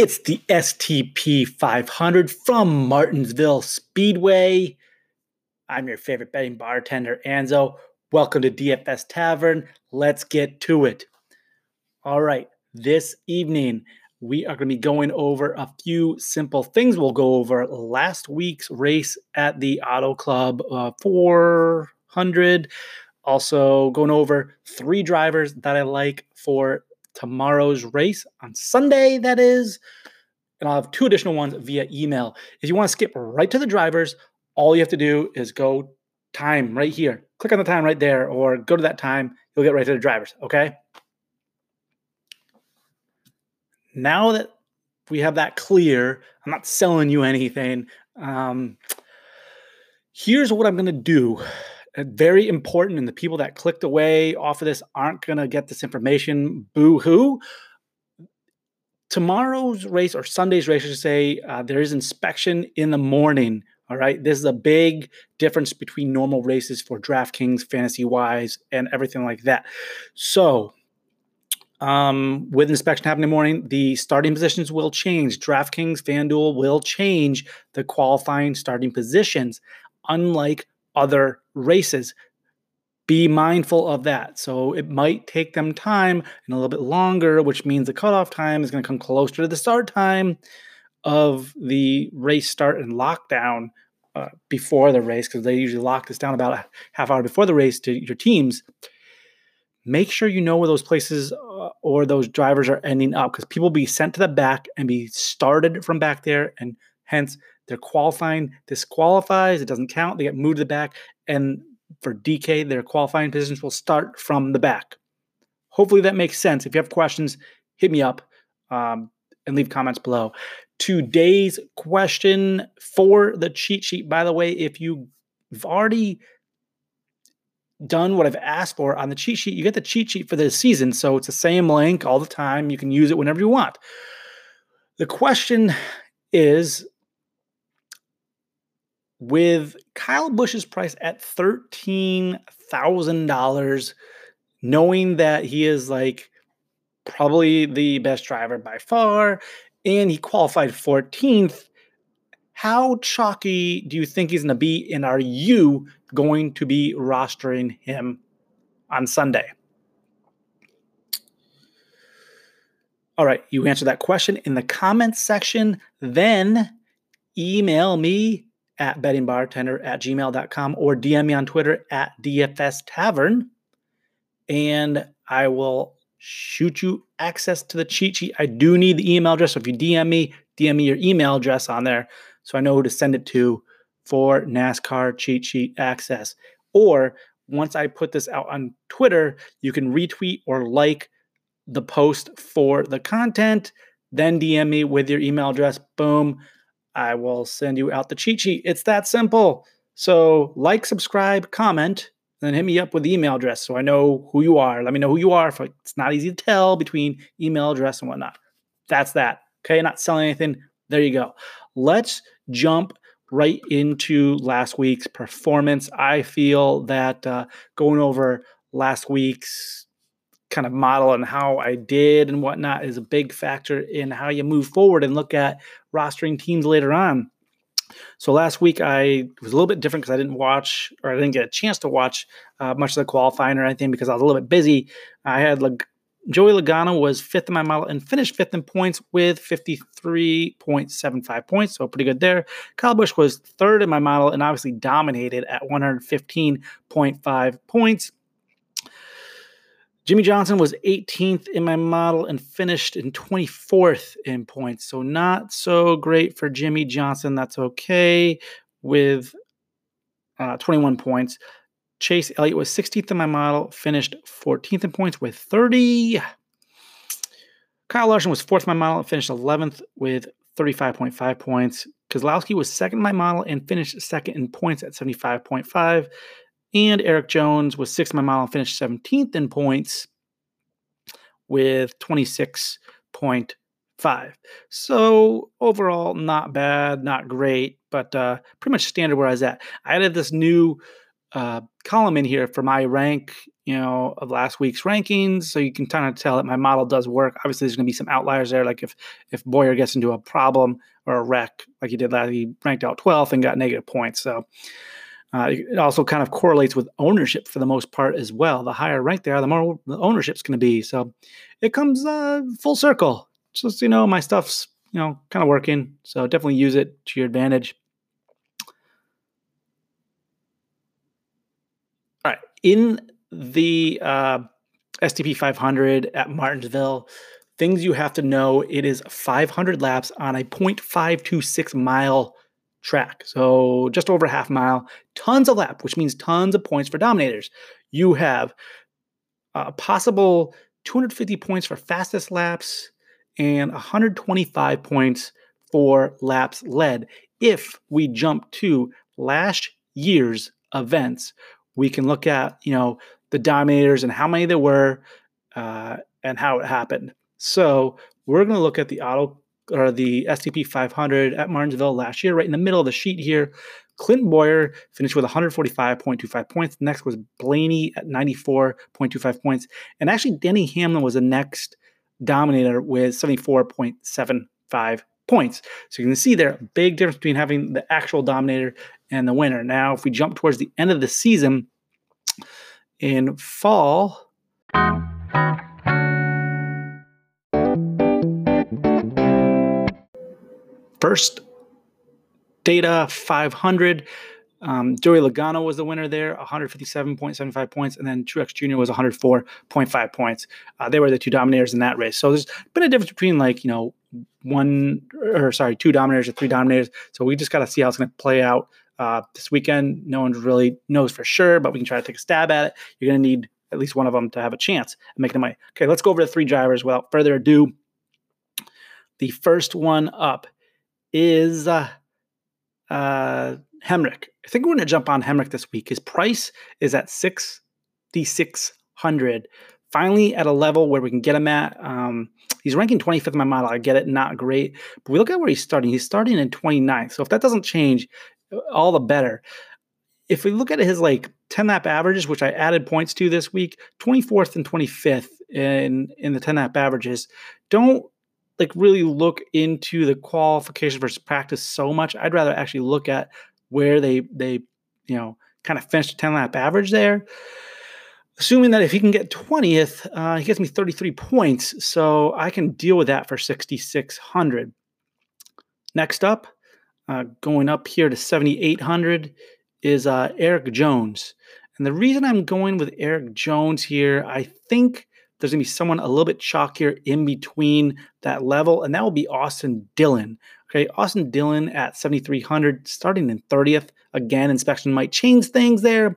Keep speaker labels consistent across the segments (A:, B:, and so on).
A: It's the STP 500 from Martinsville Speedway. I'm your favorite betting bartender, Anzo. Welcome to DFS Tavern. Let's get to it. All right, this evening we are going to be going over a few simple things. We'll go over last week's race at the Auto Club uh, 400. Also, going over three drivers that I like for tomorrow's race on Sunday, that is. And I'll have two additional ones via email. If you want to skip right to the drivers, all you have to do is go time right here. Click on the time right there or go to that time. You'll get right to the drivers. Okay. Now that we have that clear, I'm not selling you anything. Um, here's what I'm going to do very important. And the people that clicked away off of this aren't going to get this information. Boo hoo. Tomorrow's race or Sunday's race, I should say, uh, there is inspection in the morning. All right. This is a big difference between normal races for DraftKings, fantasy wise, and everything like that. So, um, with inspection happening in the morning, the starting positions will change. DraftKings, FanDuel will change the qualifying starting positions, unlike other races. Be mindful of that. So it might take them time and a little bit longer, which means the cutoff time is going to come closer to the start time of the race start and lockdown uh, before the race, because they usually lock this down about a half hour before the race to your teams. Make sure you know where those places uh, or those drivers are ending up, because people will be sent to the back and be started from back there, and hence they're qualifying, disqualifies, it doesn't count. They get moved to the back. And for DK, their qualifying positions will start from the back. Hopefully that makes sense. If you have questions, hit me up um, and leave comments below. Today's question for the cheat sheet, by the way, if you've already done what I've asked for on the cheat sheet, you get the cheat sheet for the season. So it's the same link all the time. You can use it whenever you want. The question is with Kyle Busch's price at $13,000, knowing that he is like probably the best driver by far, and he qualified 14th, how chalky do you think he's going to be? And are you going to be rostering him on Sunday? All right, you answer that question in the comments section. Then email me at bettingbartender at gmail.com or DM me on Twitter at DFS Tavern. And I will shoot you access to the cheat sheet. I do need the email address. So if you DM me, DM me your email address on there so I know who to send it to for NASCAR cheat sheet access. Or once I put this out on Twitter, you can retweet or like the post for the content. Then DM me with your email address. Boom. I will send you out the cheat sheet. It's that simple. So, like, subscribe, comment, then hit me up with the email address so I know who you are. Let me know who you are. For it's not easy to tell between email address and whatnot. That's that. Okay, not selling anything. There you go. Let's jump right into last week's performance. I feel that uh, going over last week's kind of model and how I did and whatnot is a big factor in how you move forward and look at rostering teams later on. So last week I was a little bit different because I didn't watch or I didn't get a chance to watch uh, much of the qualifying or anything because I was a little bit busy. I had like Joey Logano was fifth in my model and finished fifth in points with 53.75 points, so pretty good there. Kyle Busch was third in my model and obviously dominated at 115.5 points. Jimmie Johnson was 18th in my model and finished in 24th in points. So, not so great for Jimmie Johnson. That's okay with uh, 21 points. Chase Elliott was 16th in my model, finished 14th in points with 30. Kyle Larson was fourth in my model and finished 11th with 35.5 points. Keselowski was second in my model and finished second in points at 75.5. And Erik Jones was sixth in my model and finished 17th in points with 26.5. So overall, not bad, not great, but uh, pretty much standard where I was at. I added this new uh, column in here for my rank you know, of last week's rankings, so you can kind of tell that my model does work. Obviously, there's going to be some outliers there, like if if Bowyer gets into a problem or a wreck, like he did last, he ranked out 12th and got negative points. So uh, it also kind of correlates with ownership for the most part as well. The higher rank they are, the more ownership's going to be. So it comes uh, full circle. Just you know, my stuff's you know kind of working. So definitely use it to your advantage. All right, in the uh, STP 500 at Martinsville, things you have to know: it is 500 laps on a 0.526 mile track. So just over a half mile, tons of lap, which means tons of points for dominators. You have a possible 250 points for fastest laps and 125 points for laps led. If we jump to last year's events, we can look at, you know, the dominators and how many there were uh, and how it happened. So we're going to look at the auto or the STP 500 at Martinsville last year, right in the middle of the sheet here. Clint Bowyer finished with 145.25 points. Next was Blaney at 94.25 points. And actually, Denny Hamlin was the next dominator with 74.75 points. So you can see there, a big difference between having the actual dominator and the winner. Now, if we jump towards the end of the season in fall, first data 500. Um, Joey Logano was the winner there, 157.75 points, and then Truex Jr. was 104.5 points. Uh, they were the two dominators in that race. So there's been a difference between like you know one or sorry two dominators or three dominators. So we just got to see how it's going to play out uh, this weekend. No one really knows for sure, but we can try to take a stab at it. You're going to need at least one of them to have a chance at making the money. Okay, let's go over the three drivers without further ado. The first one up is uh, uh, Hemric. I think we're going to jump on Hemric this week. His price is at 6,600. Finally, at a level where we can get him at. Um, he's ranking 25th in my model. I get it, not great. But we look at where he's starting. He's starting in 29th. So if that doesn't change, all the better. If we look at his like 10 lap averages, which I added points to this week, 24th and 25th in in the 10 lap averages, don't like really look into the qualification versus practice so much. I'd rather actually look at where they they you know kind of finished a 10 lap average there. Assuming that if he can get 20th, uh, he gets me 33 points, so I can deal with that for 6,600. Next up, uh, going up here to 7,800 is uh, Erik Jones. And the reason I'm going with Erik Jones here, I think there's going to be someone a little bit chalkier in between that level, and that will be Austin Dillon. Okay, Austin Dillon at 7,300, starting in 30th. Again, inspection might change things there.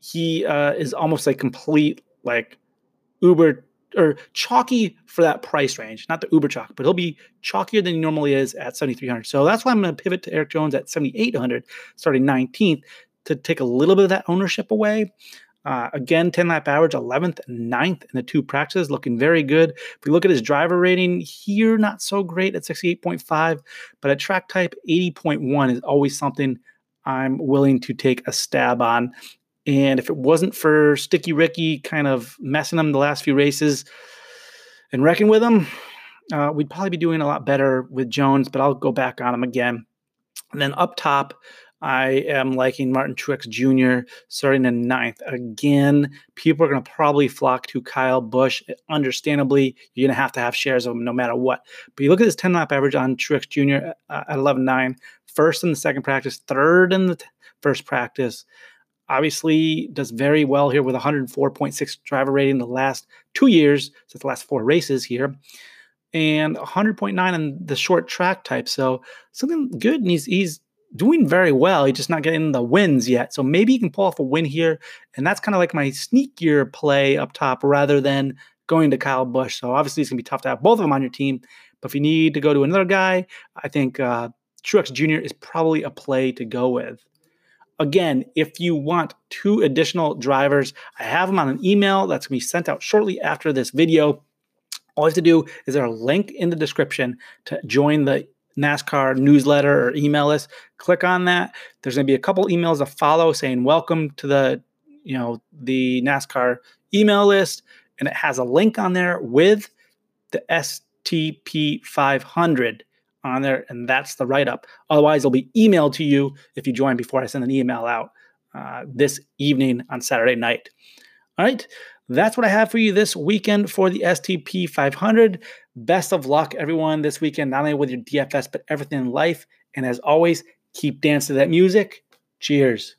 A: He uh, is almost like complete, like Uber or chalky for that price range, not the Uber chalk, but he'll be chalkier than he normally is at 7,300. So that's why I'm going to pivot to Erik Jones at 7,800, starting 19th, to take a little bit of that ownership away. Uh, again, 10 lap average, 11th and 9th in the two practices, looking very good. If we look at his driver rating here, not so great at 68.5, but at track type, 80.1 is always something I'm willing to take a stab on. And if it wasn't for Sticky Ricky kind of messing them the last few races and wrecking with them, uh, we'd probably be doing a lot better with Jones, but I'll go back on him again. And then up top, I am liking Martin Truex Jr. starting in ninth. Again, people are going to probably flock to Kyle Busch. Understandably, you're going to have to have shares of him no matter what. But you look at this 10 lap average on Truex Jr. Uh, at 11.9, first in the second practice, third in the t- first practice. Obviously, does very well here with 104.6 driver rating the last two years, since the last four races here and 100.9 on the short track type. So something good. And he's he's doing very well. He's just not getting the wins yet. So maybe he can pull off a win here. And that's kind of like my sneakier play up top rather than going to Kyle Busch. So obviously it's going to be tough to have both of them on your team. But if you need to go to another guy, I think uh, Truex Jr. is probably a play to go with. Again, if you want two additional drivers, I have them on an email that's going to be sent out shortly after this video. All you have to do is there a link in the description to join the NASCAR newsletter or email list. Click on that. There's going to be a couple emails to follow saying welcome to the you know, the NASCAR email list, and it has a link on there with the STP 500 on there, and that's the write up. Otherwise, it'll be emailed to you if you join before I send an email out uh, this evening on Saturday night. All right, that's what I have for you this weekend for the STP 500. Best of luck, everyone, this weekend, not only with your DFS, but everything in life. And as always, keep dancing to that music. Cheers.